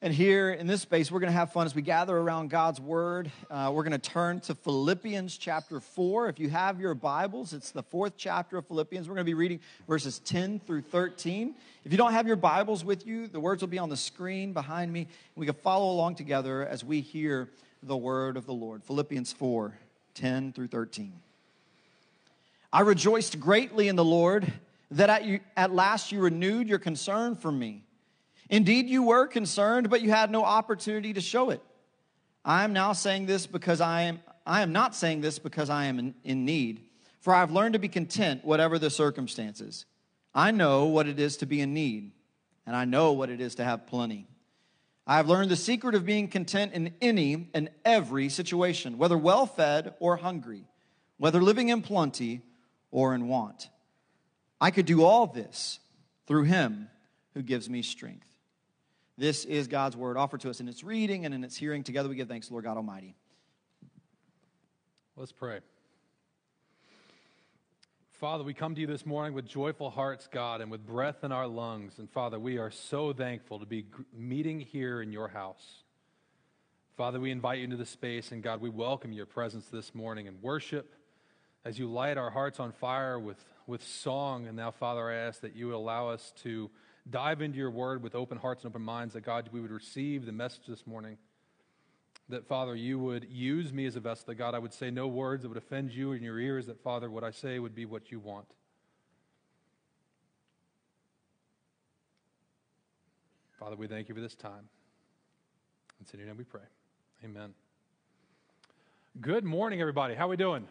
And here in this space, we're going to have fun as we gather around God's Word. Uh, we're going to turn to Philippians chapter 4. If you have your Bibles, it's the fourth chapter of Philippians. We're going to be reading verses 10 through 13. If you don't have your Bibles with you, the words will be on the screen behind me. We can follow along together as we hear the Word of the Lord. Philippians 4 10 through 13. I rejoiced greatly in the Lord that at, you, at last you renewed your concern for me. Indeed, you were concerned, but you had no opportunity to show it. I am now saying this because I am, I am not saying this because I am in, in need, for I have learned to be content, whatever the circumstances. I know what it is to be in need, and I know what it is to have plenty. I have learned the secret of being content in any and every situation, whether well fed or hungry, whether living in plenty or in want. I could do all this through him who gives me strength. This is God's word offered to us in its reading and in its hearing. Together we give thanks, Lord God Almighty. Let's pray. Father, we come to you this morning with joyful hearts, God, and with breath in our lungs. And Father, we are so thankful to be meeting here in your house. Father, we invite you into the space, and God, we welcome your presence this morning in worship as you light our hearts on fire with, with song. And now, Father, I ask that you allow us to dive into your word with open hearts and open minds, that God, we would receive the message this morning. That, Father, you would use me as a vessel, that God, I would say no words that would offend you in your ears, that, Father, what I say would be what you want. Father, we thank you for this time. In your name we pray. Amen. Good morning, everybody. How are we doing?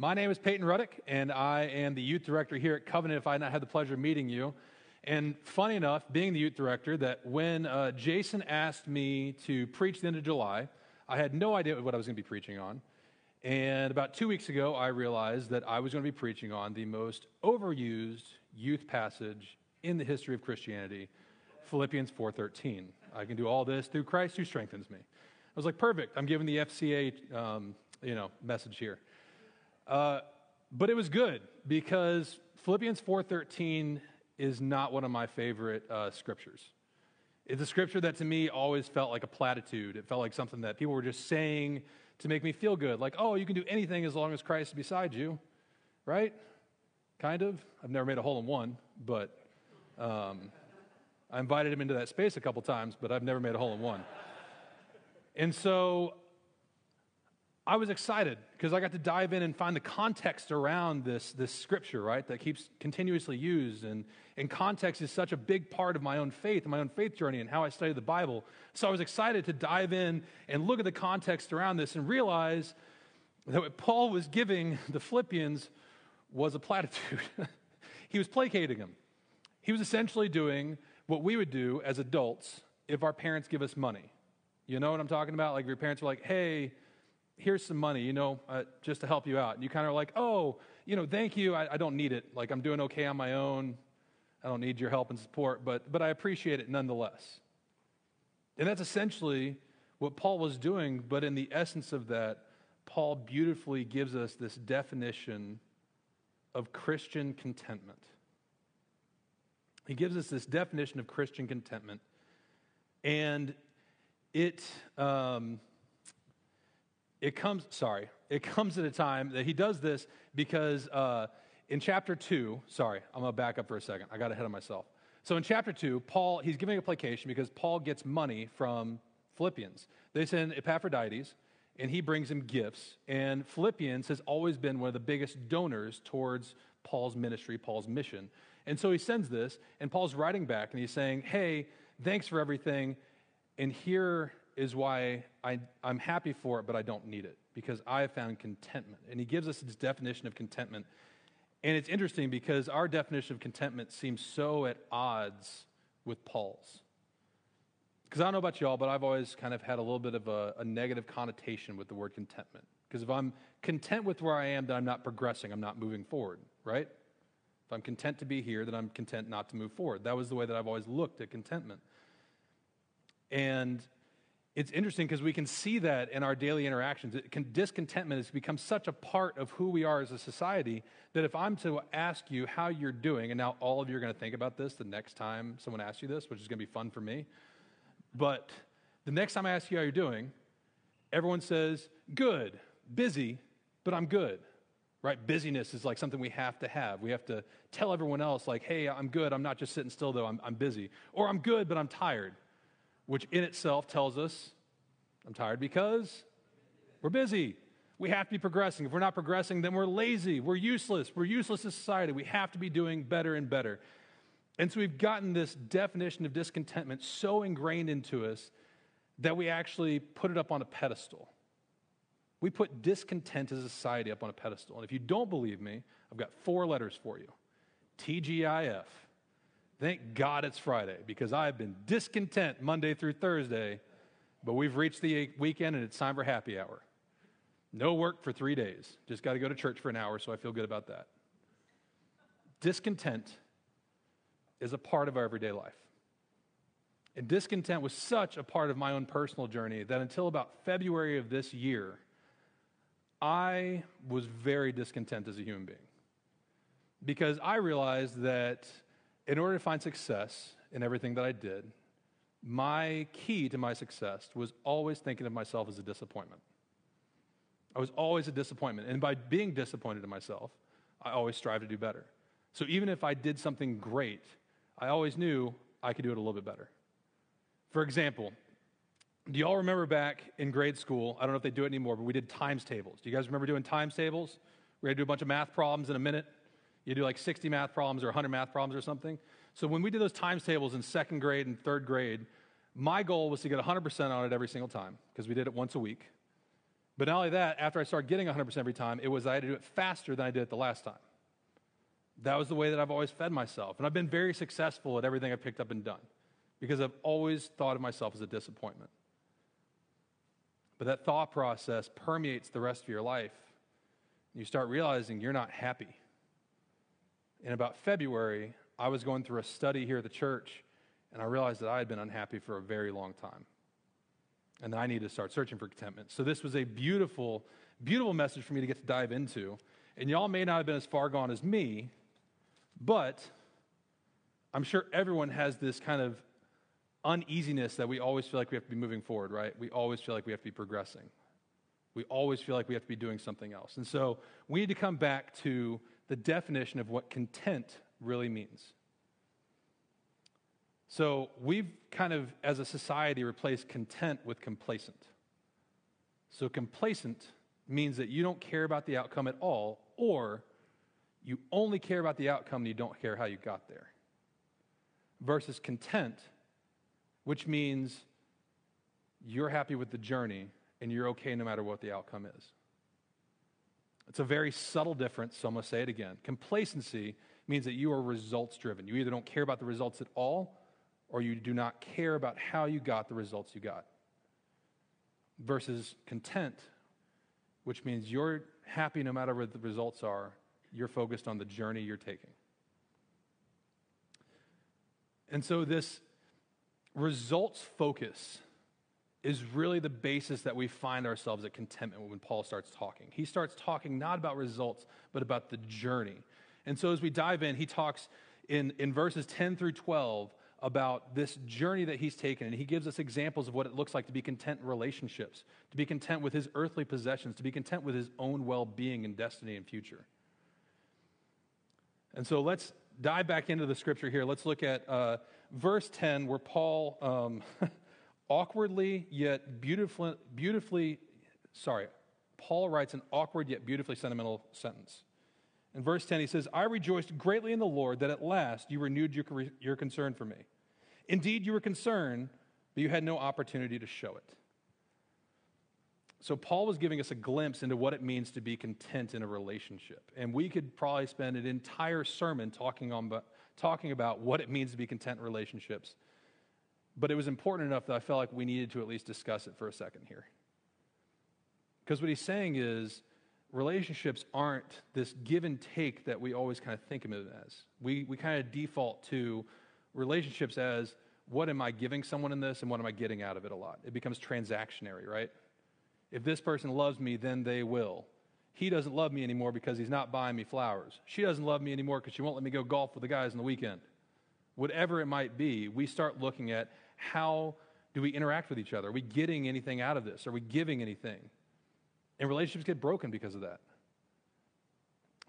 My name is Peyton Ruddick, and I am the youth director here at Covenant. If I had not had the pleasure of meeting you, and funny enough, being the youth director, that when uh, Jason asked me to preach the end of July, I had no idea what I was going to be preaching on. And about two weeks ago, I realized that I was going to be preaching on the most overused youth passage in the history of Christianity, Philippians 4:13. I can do all this through Christ who strengthens me. I was like, perfect. I'm giving the FCA, um, you know, message here. Uh, but it was good because Philippians 4:13 is not one of my favorite uh, scriptures. It's a scripture that to me always felt like a platitude. It felt like something that people were just saying to make me feel good. Like, oh, you can do anything as long as Christ is beside you, right? Kind of. I've never made a hole in one, but um, I invited him into that space a couple times, but I've never made a hole in one. And so I was excited because I got to dive in and find the context around this, this scripture, right, that keeps continuously used. And, and context is such a big part of my own faith and my own faith journey and how I study the Bible. So I was excited to dive in and look at the context around this and realize that what Paul was giving the Philippians was a platitude. he was placating them. He was essentially doing what we would do as adults if our parents give us money. You know what I'm talking about? Like if your parents were like, hey, here's some money, you know, uh, just to help you out. And you kind of like, oh, you know, thank you. I, I, don't need it. Like, I'm doing okay on my own. I don't need your help and support, but, but I appreciate it nonetheless. And that's essentially what Paul was doing, but in the essence of that, Paul beautifully gives us this definition of Christian contentment. He gives us this definition of Christian contentment. And it, um, it comes, sorry, it comes at a time that he does this because uh, in chapter 2, sorry, I'm going to back up for a second. I got ahead of myself. So in chapter 2, Paul, he's giving a placation because Paul gets money from Philippians. They send Epaphroditus, and he brings him gifts. And Philippians has always been one of the biggest donors towards Paul's ministry, Paul's mission. And so he sends this, and Paul's writing back, and he's saying, Hey, thanks for everything. And here is why I, I'm happy for it, but I don't need it, because I have found contentment. And he gives us this definition of contentment. And it's interesting because our definition of contentment seems so at odds with Paul's. Because I don't know about y'all, but I've always kind of had a little bit of a, a negative connotation with the word contentment. Because if I'm content with where I am, then I'm not progressing, I'm not moving forward, right? If I'm content to be here, then I'm content not to move forward. That was the way that I've always looked at contentment. And it's interesting because we can see that in our daily interactions. It can, discontentment has become such a part of who we are as a society that if I'm to ask you how you're doing, and now all of you are going to think about this the next time someone asks you this, which is going to be fun for me. But the next time I ask you how you're doing, everyone says, good, busy, but I'm good. Right? Busyness is like something we have to have. We have to tell everyone else, like, hey, I'm good. I'm not just sitting still, though. I'm, I'm busy. Or I'm good, but I'm tired which in itself tells us I'm tired because we're busy. We have to be progressing. If we're not progressing, then we're lazy. We're useless. We're useless to society. We have to be doing better and better. And so we've gotten this definition of discontentment so ingrained into us that we actually put it up on a pedestal. We put discontent as a society up on a pedestal. And if you don't believe me, I've got four letters for you TGIF. Thank God it's Friday because I've been discontent Monday through Thursday, but we've reached the weekend and it's time for happy hour. No work for three days. Just got to go to church for an hour, so I feel good about that. Discontent is a part of our everyday life. And discontent was such a part of my own personal journey that until about February of this year, I was very discontent as a human being. Because I realized that in order to find success in everything that I did, my key to my success was always thinking of myself as a disappointment. I was always a disappointment. And by being disappointed in myself, I always strive to do better. So even if I did something great, I always knew I could do it a little bit better. For example, do y'all remember back in grade school? I don't know if they do it anymore, but we did times tables. Do you guys remember doing times tables? We had to do a bunch of math problems in a minute. You do like 60 math problems or 100 math problems or something. So when we did those times tables in second grade and third grade, my goal was to get 100% on it every single time because we did it once a week. But not only that, after I started getting 100% every time, it was I had to do it faster than I did it the last time. That was the way that I've always fed myself. And I've been very successful at everything I've picked up and done because I've always thought of myself as a disappointment. But that thought process permeates the rest of your life. You start realizing you're not happy in about February, I was going through a study here at the church, and I realized that I had been unhappy for a very long time. And that I needed to start searching for contentment. So this was a beautiful, beautiful message for me to get to dive into. And y'all may not have been as far gone as me, but I'm sure everyone has this kind of uneasiness that we always feel like we have to be moving forward, right? We always feel like we have to be progressing. We always feel like we have to be doing something else. And so we need to come back to the definition of what content really means. So we've kind of, as a society, replaced content with complacent. So complacent means that you don't care about the outcome at all, or you only care about the outcome and you don't care how you got there. Versus content, which means you're happy with the journey and you're okay no matter what the outcome is. It's a very subtle difference, so I'm going to say it again. Complacency means that you are results driven. You either don't care about the results at all, or you do not care about how you got the results you got. Versus content, which means you're happy no matter what the results are, you're focused on the journey you're taking. And so, this results focus is really the basis that we find ourselves at contentment when Paul starts talking. He starts talking not about results, but about the journey. And so as we dive in, he talks in, in verses 10 through 12 about this journey that he's taken. And he gives us examples of what it looks like to be content in relationships, to be content with his earthly possessions, to be content with his own well being and destiny and future. And so let's dive back into the scripture here. Let's look at uh, verse 10, where Paul. Um, awkwardly yet beautifully, beautifully, sorry, Paul writes an awkward yet beautifully sentimental sentence. In verse 10, he says, I rejoiced greatly in the Lord that at last you renewed your, your concern for me. Indeed, you were concerned, but you had no opportunity to show it. So, Paul was giving us a glimpse into what it means to be content in a relationship. And we could probably spend an entire sermon talking, on, talking about what it means to be content in relationships. But it was important enough that I felt like we needed to at least discuss it for a second here. Because what he's saying is relationships aren't this give and take that we always kind of think of it as. We, we kind of default to relationships as what am I giving someone in this and what am I getting out of it a lot? It becomes transactionary, right? If this person loves me, then they will. He doesn't love me anymore because he's not buying me flowers. She doesn't love me anymore because she won't let me go golf with the guys on the weekend. Whatever it might be, we start looking at how do we interact with each other? Are we getting anything out of this? Are we giving anything? And relationships get broken because of that.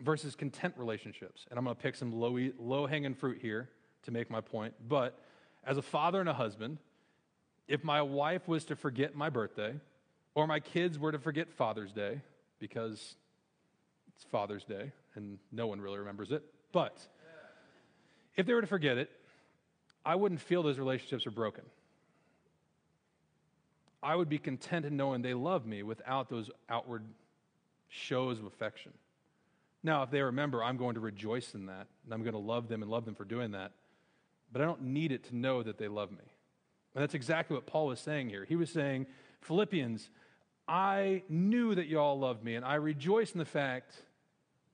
Versus content relationships. And I'm going to pick some low, low hanging fruit here to make my point. But as a father and a husband, if my wife was to forget my birthday, or my kids were to forget Father's Day, because it's Father's Day and no one really remembers it, but if they were to forget it, I wouldn't feel those relationships are broken. I would be content in knowing they love me without those outward shows of affection. Now, if they remember, I'm going to rejoice in that, and I'm going to love them and love them for doing that. But I don't need it to know that they love me. And that's exactly what Paul was saying here. He was saying, Philippians, I knew that you all loved me, and I rejoice in the fact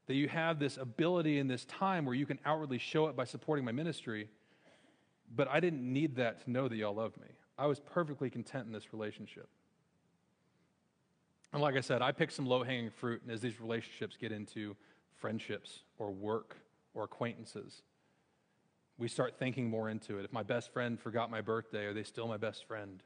that you have this ability in this time where you can outwardly show it by supporting my ministry, but I didn't need that to know that y'all loved me. I was perfectly content in this relationship. And like I said, I picked some low hanging fruit, and as these relationships get into friendships or work or acquaintances, we start thinking more into it. If my best friend forgot my birthday, are they still my best friend?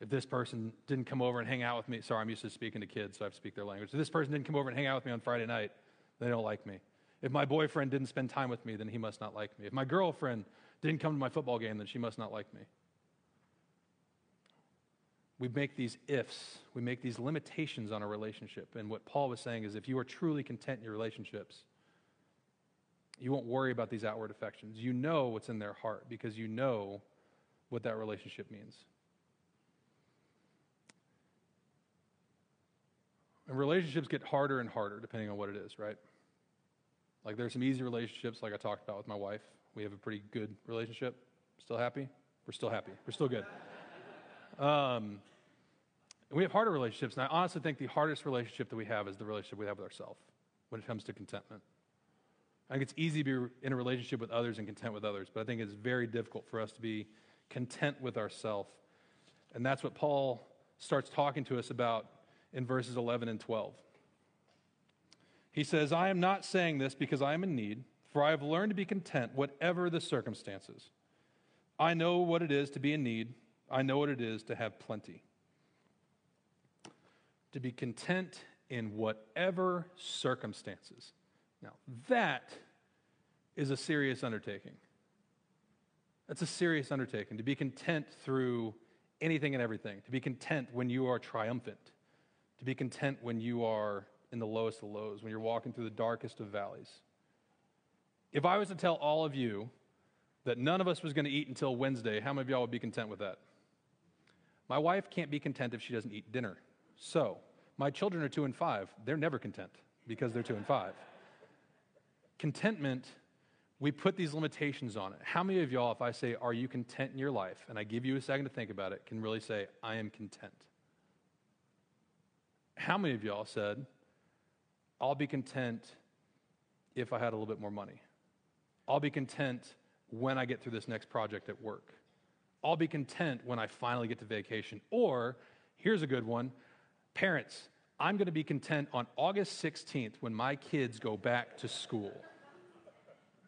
If this person didn't come over and hang out with me, sorry, I'm used to speaking to kids, so I have to speak their language. If this person didn't come over and hang out with me on Friday night, they don't like me. If my boyfriend didn't spend time with me, then he must not like me. If my girlfriend didn't come to my football game, then she must not like me. We make these ifs, we make these limitations on a relationship. And what Paul was saying is if you are truly content in your relationships, you won't worry about these outward affections. You know what's in their heart because you know what that relationship means. And relationships get harder and harder depending on what it is, right? Like there's some easy relationships, like I talked about with my wife. We have a pretty good relationship. Still happy? We're still happy. We're still good. Um, we have harder relationships, and I honestly think the hardest relationship that we have is the relationship we have with ourselves when it comes to contentment. I think it's easy to be in a relationship with others and content with others, but I think it's very difficult for us to be content with ourselves. And that's what Paul starts talking to us about in verses 11 and 12. He says, I am not saying this because I am in need, for I have learned to be content, whatever the circumstances. I know what it is to be in need, I know what it is to have plenty. To be content in whatever circumstances. Now, that is a serious undertaking. That's a serious undertaking to be content through anything and everything, to be content when you are triumphant, to be content when you are in the lowest of lows, when you're walking through the darkest of valleys. If I was to tell all of you that none of us was going to eat until Wednesday, how many of y'all would be content with that? My wife can't be content if she doesn't eat dinner. So, my children are two and five. They're never content because they're two and five. Contentment, we put these limitations on it. How many of y'all, if I say, Are you content in your life? and I give you a second to think about it, can really say, I am content? How many of y'all said, I'll be content if I had a little bit more money? I'll be content when I get through this next project at work. I'll be content when I finally get to vacation. Or, here's a good one parents, I'm going to be content on August 16th when my kids go back to school.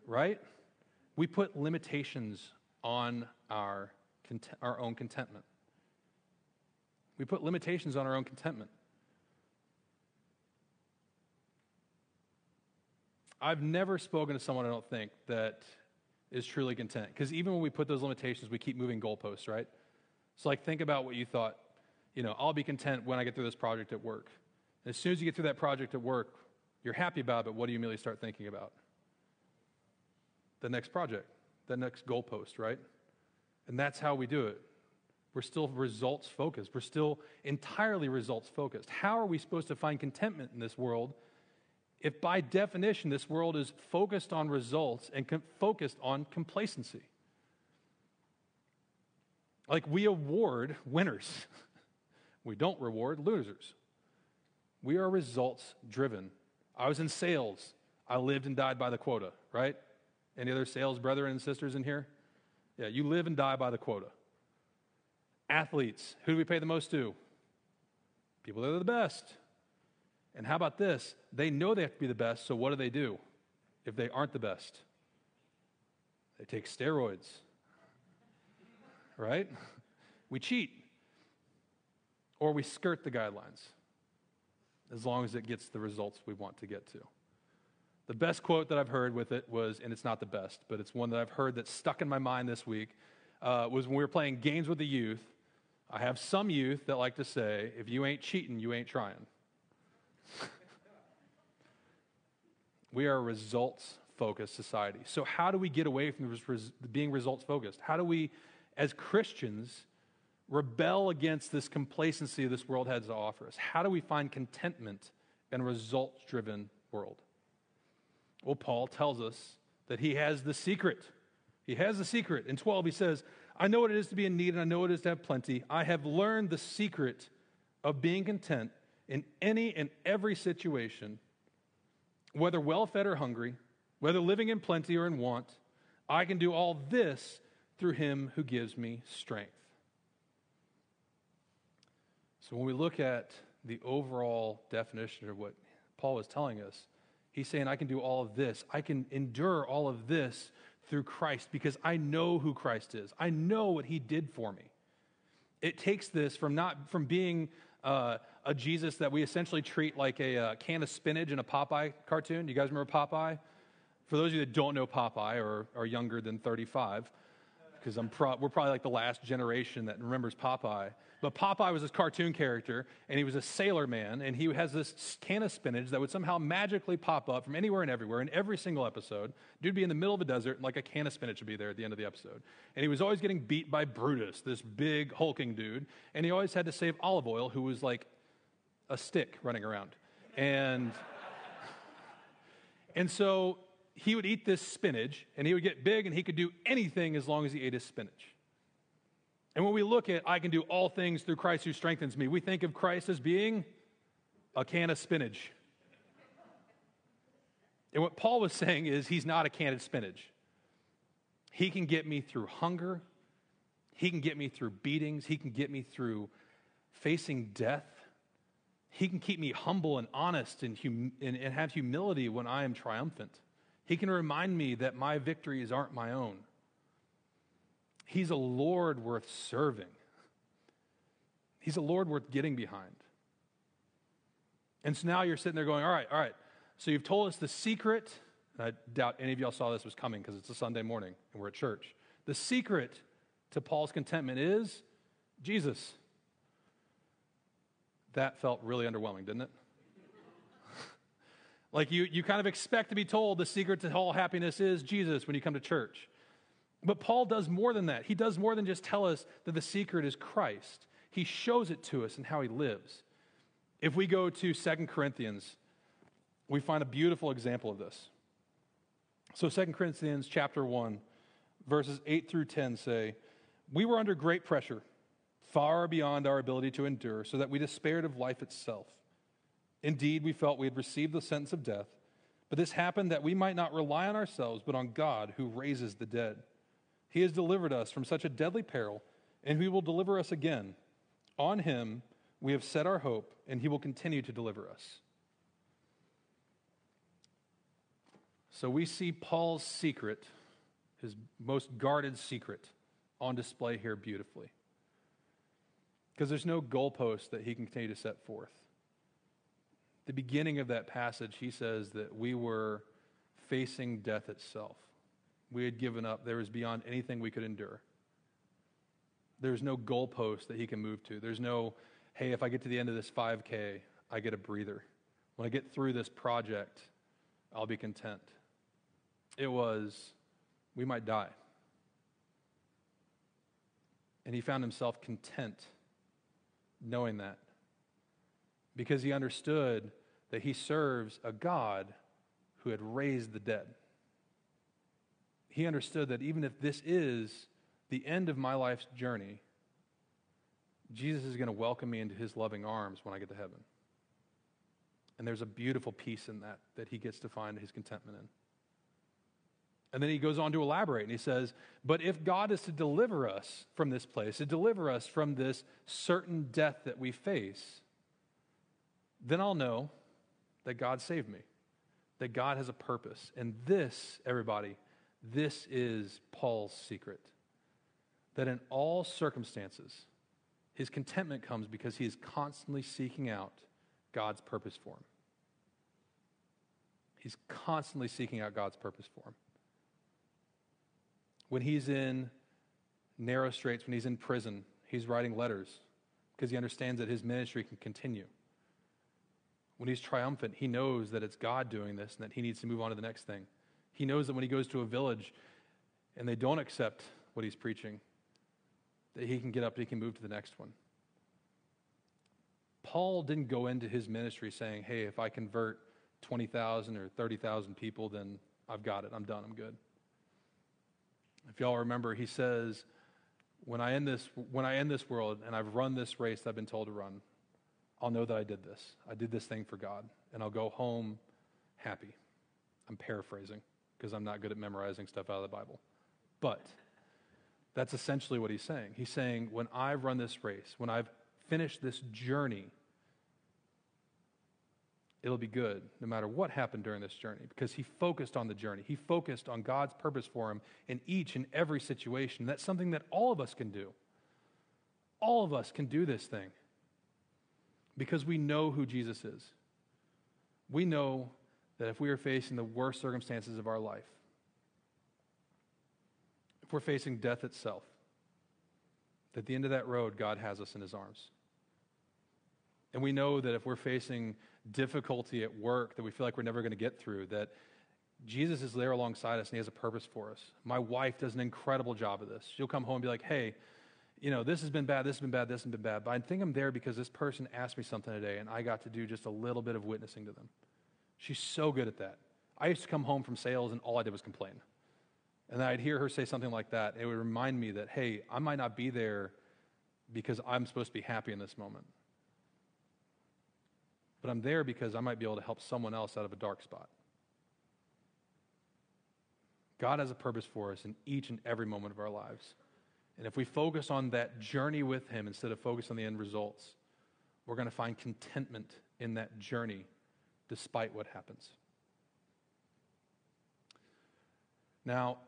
Right? We put limitations on our, our own contentment. We put limitations on our own contentment. I've never spoken to someone I don't think that is truly content. Because even when we put those limitations, we keep moving goalposts, right? So, like, think about what you thought. You know, I'll be content when I get through this project at work. And as soon as you get through that project at work, you're happy about it, but what do you immediately start thinking about? The next project, the next goalpost, right? And that's how we do it. We're still results focused. We're still entirely results focused. How are we supposed to find contentment in this world if by definition this world is focused on results and com- focused on complacency. Like we award winners, we don't reward losers. We are results driven. I was in sales. I lived and died by the quota, right? Any other sales brethren and sisters in here? Yeah, you live and die by the quota. Athletes, who do we pay the most to? People that are the best. And how about this? They know they have to be the best, so what do they do if they aren't the best? They take steroids. Right? We cheat. Or we skirt the guidelines as long as it gets the results we want to get to. The best quote that I've heard with it was, and it's not the best, but it's one that I've heard that stuck in my mind this week, uh, was when we were playing games with the youth. I have some youth that like to say, if you ain't cheating, you ain't trying. We are a results focused society. So, how do we get away from being results focused? How do we, as Christians, rebel against this complacency this world has to offer us? How do we find contentment in a results driven world? Well, Paul tells us that he has the secret. He has the secret. In 12, he says, I know what it is to be in need and I know what it is to have plenty. I have learned the secret of being content in any and every situation, whether well fed or hungry, whether living in plenty or in want. I can do all this through him who gives me strength. So when we look at the overall definition of what Paul is telling us, he's saying, I can do all of this. I can endure all of this through Christ because I know who Christ is. I know what he did for me. It takes this from not from being uh, a Jesus that we essentially treat like a, a uh, can of spinach in a Popeye cartoon. You guys remember Popeye? For those of you that don't know Popeye or are younger than 35, because I'm pro- we're probably like the last generation that remembers Popeye. But Popeye was this cartoon character, and he was a sailor man, and he has this can of spinach that would somehow magically pop up from anywhere and everywhere in every single episode. Dude'd be in the middle of a desert, and like a can of spinach would be there at the end of the episode. And he was always getting beat by Brutus, this big hulking dude, and he always had to save Olive Oyl, who was like a stick running around. And and so he would eat this spinach and he would get big and he could do anything as long as he ate his spinach. And when we look at, I can do all things through Christ who strengthens me, we think of Christ as being a can of spinach. And what Paul was saying is, he's not a can of spinach. He can get me through hunger, he can get me through beatings, he can get me through facing death. He can keep me humble and honest and, hum- and, and have humility when I am triumphant. He can remind me that my victories aren't my own. He's a Lord worth serving. He's a Lord worth getting behind. And so now you're sitting there going, all right, all right. So you've told us the secret. I doubt any of y'all saw this was coming because it's a Sunday morning and we're at church. The secret to Paul's contentment is Jesus. That felt really underwhelming, didn't it? Like you, you kind of expect to be told the secret to all happiness is Jesus when you come to church. But Paul does more than that. He does more than just tell us that the secret is Christ. He shows it to us in how he lives. If we go to Second Corinthians, we find a beautiful example of this. So Second Corinthians chapter 1, verses 8 through 10 say, We were under great pressure, far beyond our ability to endure, so that we despaired of life itself. Indeed, we felt we had received the sentence of death, but this happened that we might not rely on ourselves, but on God who raises the dead. He has delivered us from such a deadly peril, and he will deliver us again. On him we have set our hope, and he will continue to deliver us. So we see Paul's secret, his most guarded secret, on display here beautifully. Because there's no goalpost that he can continue to set forth the beginning of that passage, he says that we were facing death itself. We had given up. There was beyond anything we could endure. There's no goalpost that he can move to. There's no, hey, if I get to the end of this 5K, I get a breather. When I get through this project, I'll be content. It was, we might die. And he found himself content knowing that because he understood that he serves a God who had raised the dead. He understood that even if this is the end of my life's journey, Jesus is going to welcome me into his loving arms when I get to heaven. And there's a beautiful peace in that that he gets to find his contentment in. And then he goes on to elaborate and he says, But if God is to deliver us from this place, to deliver us from this certain death that we face, then I'll know that God saved me, that God has a purpose. And this, everybody, this is Paul's secret. That in all circumstances, his contentment comes because he is constantly seeking out God's purpose for him. He's constantly seeking out God's purpose for him. When he's in narrow straits, when he's in prison, he's writing letters because he understands that his ministry can continue. When he's triumphant, he knows that it's God doing this and that he needs to move on to the next thing. He knows that when he goes to a village and they don't accept what he's preaching, that he can get up, and he can move to the next one. Paul didn't go into his ministry saying, hey, if I convert 20,000 or 30,000 people, then I've got it. I'm done. I'm good. If y'all remember, he says, when I end this, when I end this world and I've run this race I've been told to run, I'll know that I did this. I did this thing for God, and I'll go home happy. I'm paraphrasing because I'm not good at memorizing stuff out of the Bible. But that's essentially what he's saying. He's saying, when I've run this race, when I've finished this journey, it'll be good no matter what happened during this journey because he focused on the journey. He focused on God's purpose for him in each and every situation. That's something that all of us can do. All of us can do this thing because we know who Jesus is. We know that if we are facing the worst circumstances of our life, if we're facing death itself, that at the end of that road, God has us in his arms. And we know that if we're facing difficulty at work that we feel like we're never going to get through, that Jesus is there alongside us and he has a purpose for us. My wife does an incredible job of this. She'll come home and be like, hey, you know, this has been bad, this has been bad, this has been bad, but I think I'm there because this person asked me something today and I got to do just a little bit of witnessing to them. She's so good at that. I used to come home from sales and all I did was complain. And then I'd hear her say something like that. It would remind me that, hey, I might not be there because I'm supposed to be happy in this moment but I'm there because I might be able to help someone else out of a dark spot. God has a purpose for us in each and every moment of our lives. And if we focus on that journey with Him instead of focus on the end results, we're going to find contentment in that journey despite what happens. Now,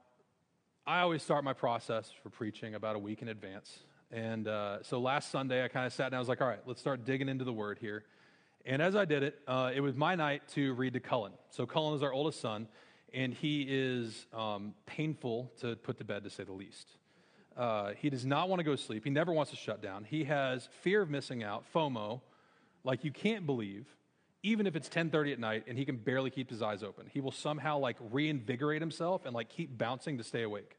I always start my process for preaching about a week in advance. And uh, so last Sunday, I kind of sat down. I was like, all right, let's start digging into the word here. And as I did it, uh, it was my night to read to Cullen. So Cullen is our oldest son, and he is um, painful to put to bed, to say the least. Uh, he does not want to go to sleep. He never wants to shut down. He has fear of missing out, FOMO, like you can't believe, even if it's 10:30 at night and he can barely keep his eyes open. He will somehow like reinvigorate himself and like keep bouncing to stay awake.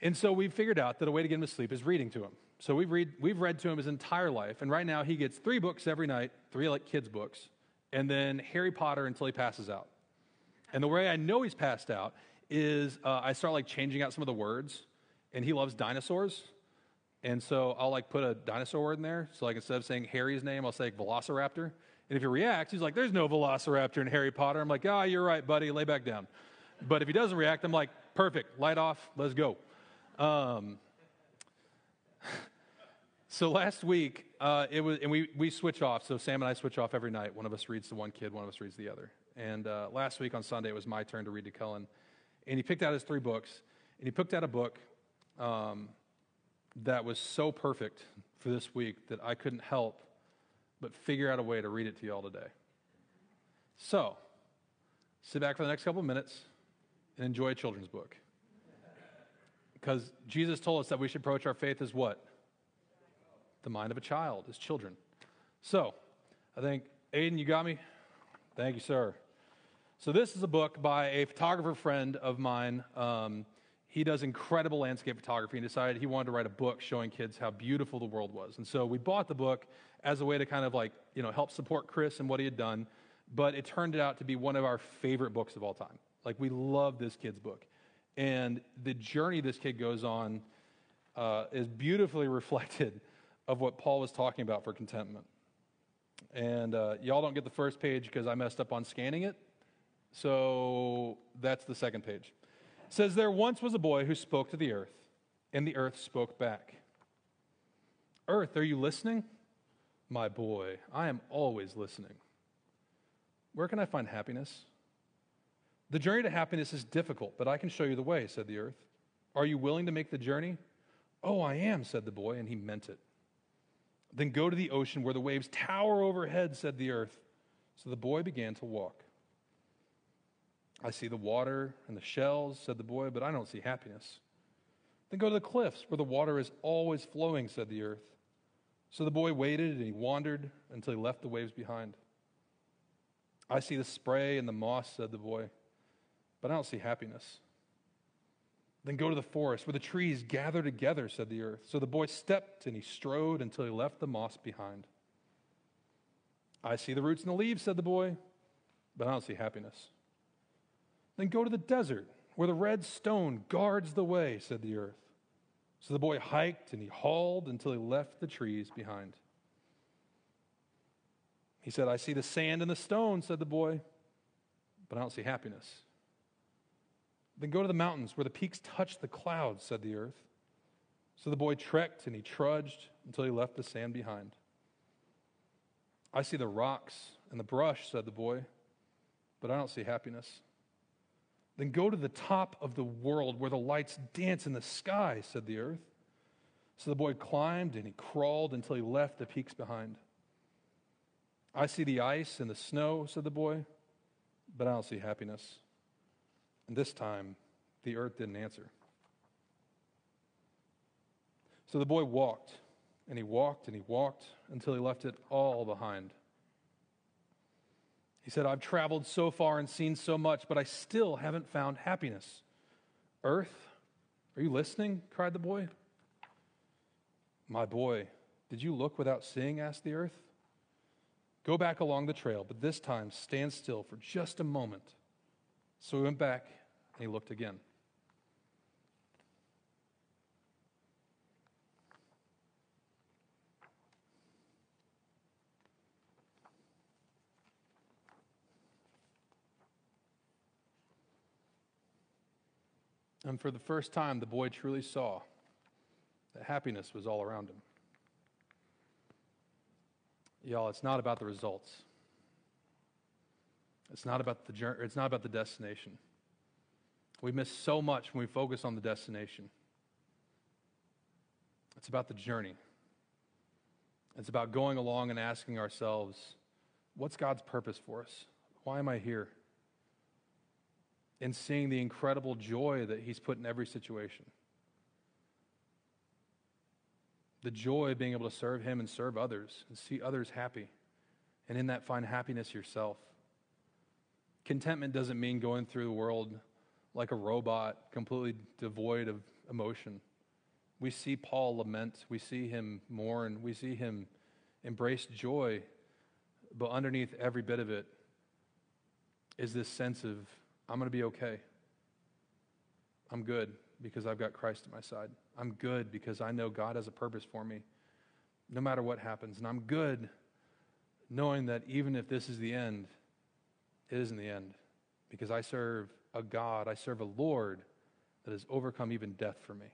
And so we figured out that a way to get him to sleep is reading to him. So we've read, we've read to him his entire life, and right now he gets three books every night, three like kids' books, and then Harry Potter until he passes out. And the way I know he's passed out is uh, I start like changing out some of the words, and he loves dinosaurs. And so I'll like put a dinosaur word in there. So like instead of saying Harry's name, I'll say Velociraptor. And if he reacts, he's like, "There's no Velociraptor in Harry Potter." I'm like, "Ah, oh, you're right, buddy. Lay back down." But if he doesn't react, I'm like, "Perfect. Light off. Let's go." Um, so last week, uh, it was, and we, we switch off. So Sam and I switch off every night. One of us reads to one kid, one of us reads the other. And uh, last week on Sunday, it was my turn to read to Cullen. And he picked out his three books. And he picked out a book um, that was so perfect for this week that I couldn't help but figure out a way to read it to you all today. So, sit back for the next couple of minutes and enjoy a children's book. Because Jesus told us that we should approach our faith as what? the mind of a child, as children. So, I think, Aiden, you got me? Thank you, sir. So, this is a book by a photographer friend of mine. Um, he does incredible landscape photography and decided he wanted to write a book showing kids how beautiful the world was. And so we bought the book as a way to kind of like, you know, help support Chris and what he had done. But it turned out to be one of our favorite books of all time. Like, we love this kid's book. And the journey this kid goes on uh, is beautifully reflected of what Paul was talking about for contentment. And uh, y'all don't get the first page because I messed up on scanning it. So that's the second page. Says, There once was a boy who spoke to the earth, and the earth spoke back. Earth, are you listening? My boy, I am always listening. Where can I find happiness? The journey to happiness is difficult, but I can show you the way, said the earth. Are you willing to make the journey? Oh, I am, said the boy, and he meant it. Then go to the ocean where the waves tower overhead, said the earth. So the boy began to walk. I see the water and the shells, said the boy, but I don't see happiness. Then go to the cliffs where the water is always flowing, said the earth. So the boy waited and he wandered until he left the waves behind. I see the spray and the moss, said the boy, but I don't see happiness. Then go to the forest where the trees gather together, said the earth. So the boy stepped and he strode until he left the moss behind. I see the roots and the leaves, said the boy, but I don't see happiness. Then go to the desert where the red stone guards the way, said the earth. So the boy hiked and he hauled until he left the trees behind. He said, I see the sand and the stone, said the boy, but I don't see happiness. Then go to the mountains where the peaks touch the clouds, said the earth. So the boy trekked and he trudged until he left the sand behind. I see the rocks and the brush, said the boy, but I don't see happiness. Then go to the top of the world where the lights dance in the sky, said the earth. So the boy climbed and he crawled until he left the peaks behind. I see the ice and the snow, said the boy, but I don't see happiness. And this time, the earth didn't answer. So the boy walked, and he walked, and he walked until he left it all behind. He said, I've traveled so far and seen so much, but I still haven't found happiness. Earth, are you listening? cried the boy. My boy, did you look without seeing? asked the earth. Go back along the trail, but this time stand still for just a moment. So he went back and he looked again. And for the first time, the boy truly saw that happiness was all around him. Y'all, it's not about the results. It's not about the journey, it's not about the destination. We miss so much when we focus on the destination. It's about the journey. It's about going along and asking ourselves, what's God's purpose for us? Why am I here? And seeing the incredible joy that He's put in every situation. The joy of being able to serve Him and serve others and see others happy. And in that, find happiness yourself. Contentment doesn't mean going through the world like a robot, completely devoid of emotion. We see Paul lament, we see him mourn, we see him embrace joy, but underneath every bit of it is this sense of, I'm going to be okay. I'm good because I've got Christ at my side. I'm good because I know God has a purpose for me no matter what happens. And I'm good knowing that even if this is the end, it isn't the end because I serve a God, I serve a Lord that has overcome even death for me.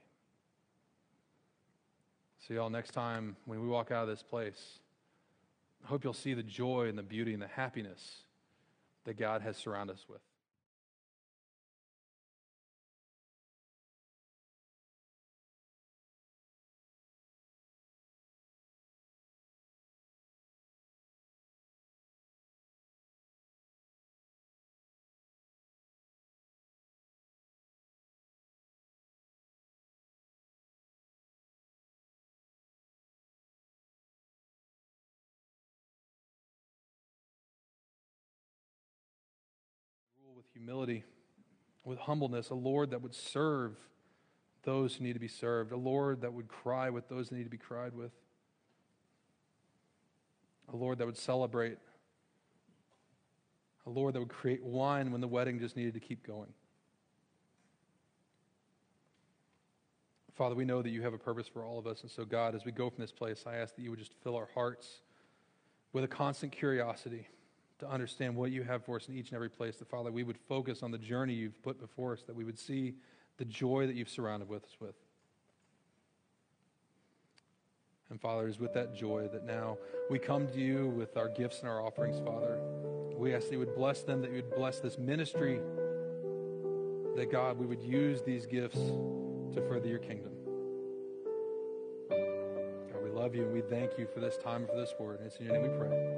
See y'all next time when we walk out of this place. I hope you'll see the joy and the beauty and the happiness that God has surrounded us with. Humility, with humbleness, a Lord that would serve those who need to be served, a Lord that would cry with those that need to be cried with, a Lord that would celebrate, a Lord that would create wine when the wedding just needed to keep going. Father, we know that you have a purpose for all of us. And so, God, as we go from this place, I ask that you would just fill our hearts with a constant curiosity to understand what you have for us in each and every place. That, Father, we would focus on the journey you've put before us, that we would see the joy that you've surrounded with us with. And Father, it is with that joy that now we come to you with our gifts and our offerings, Father. We ask that you would bless them, that you would bless this ministry, that God, we would use these gifts to further your kingdom. God, we love you and we thank you for this time for this word. And it's in your name we pray.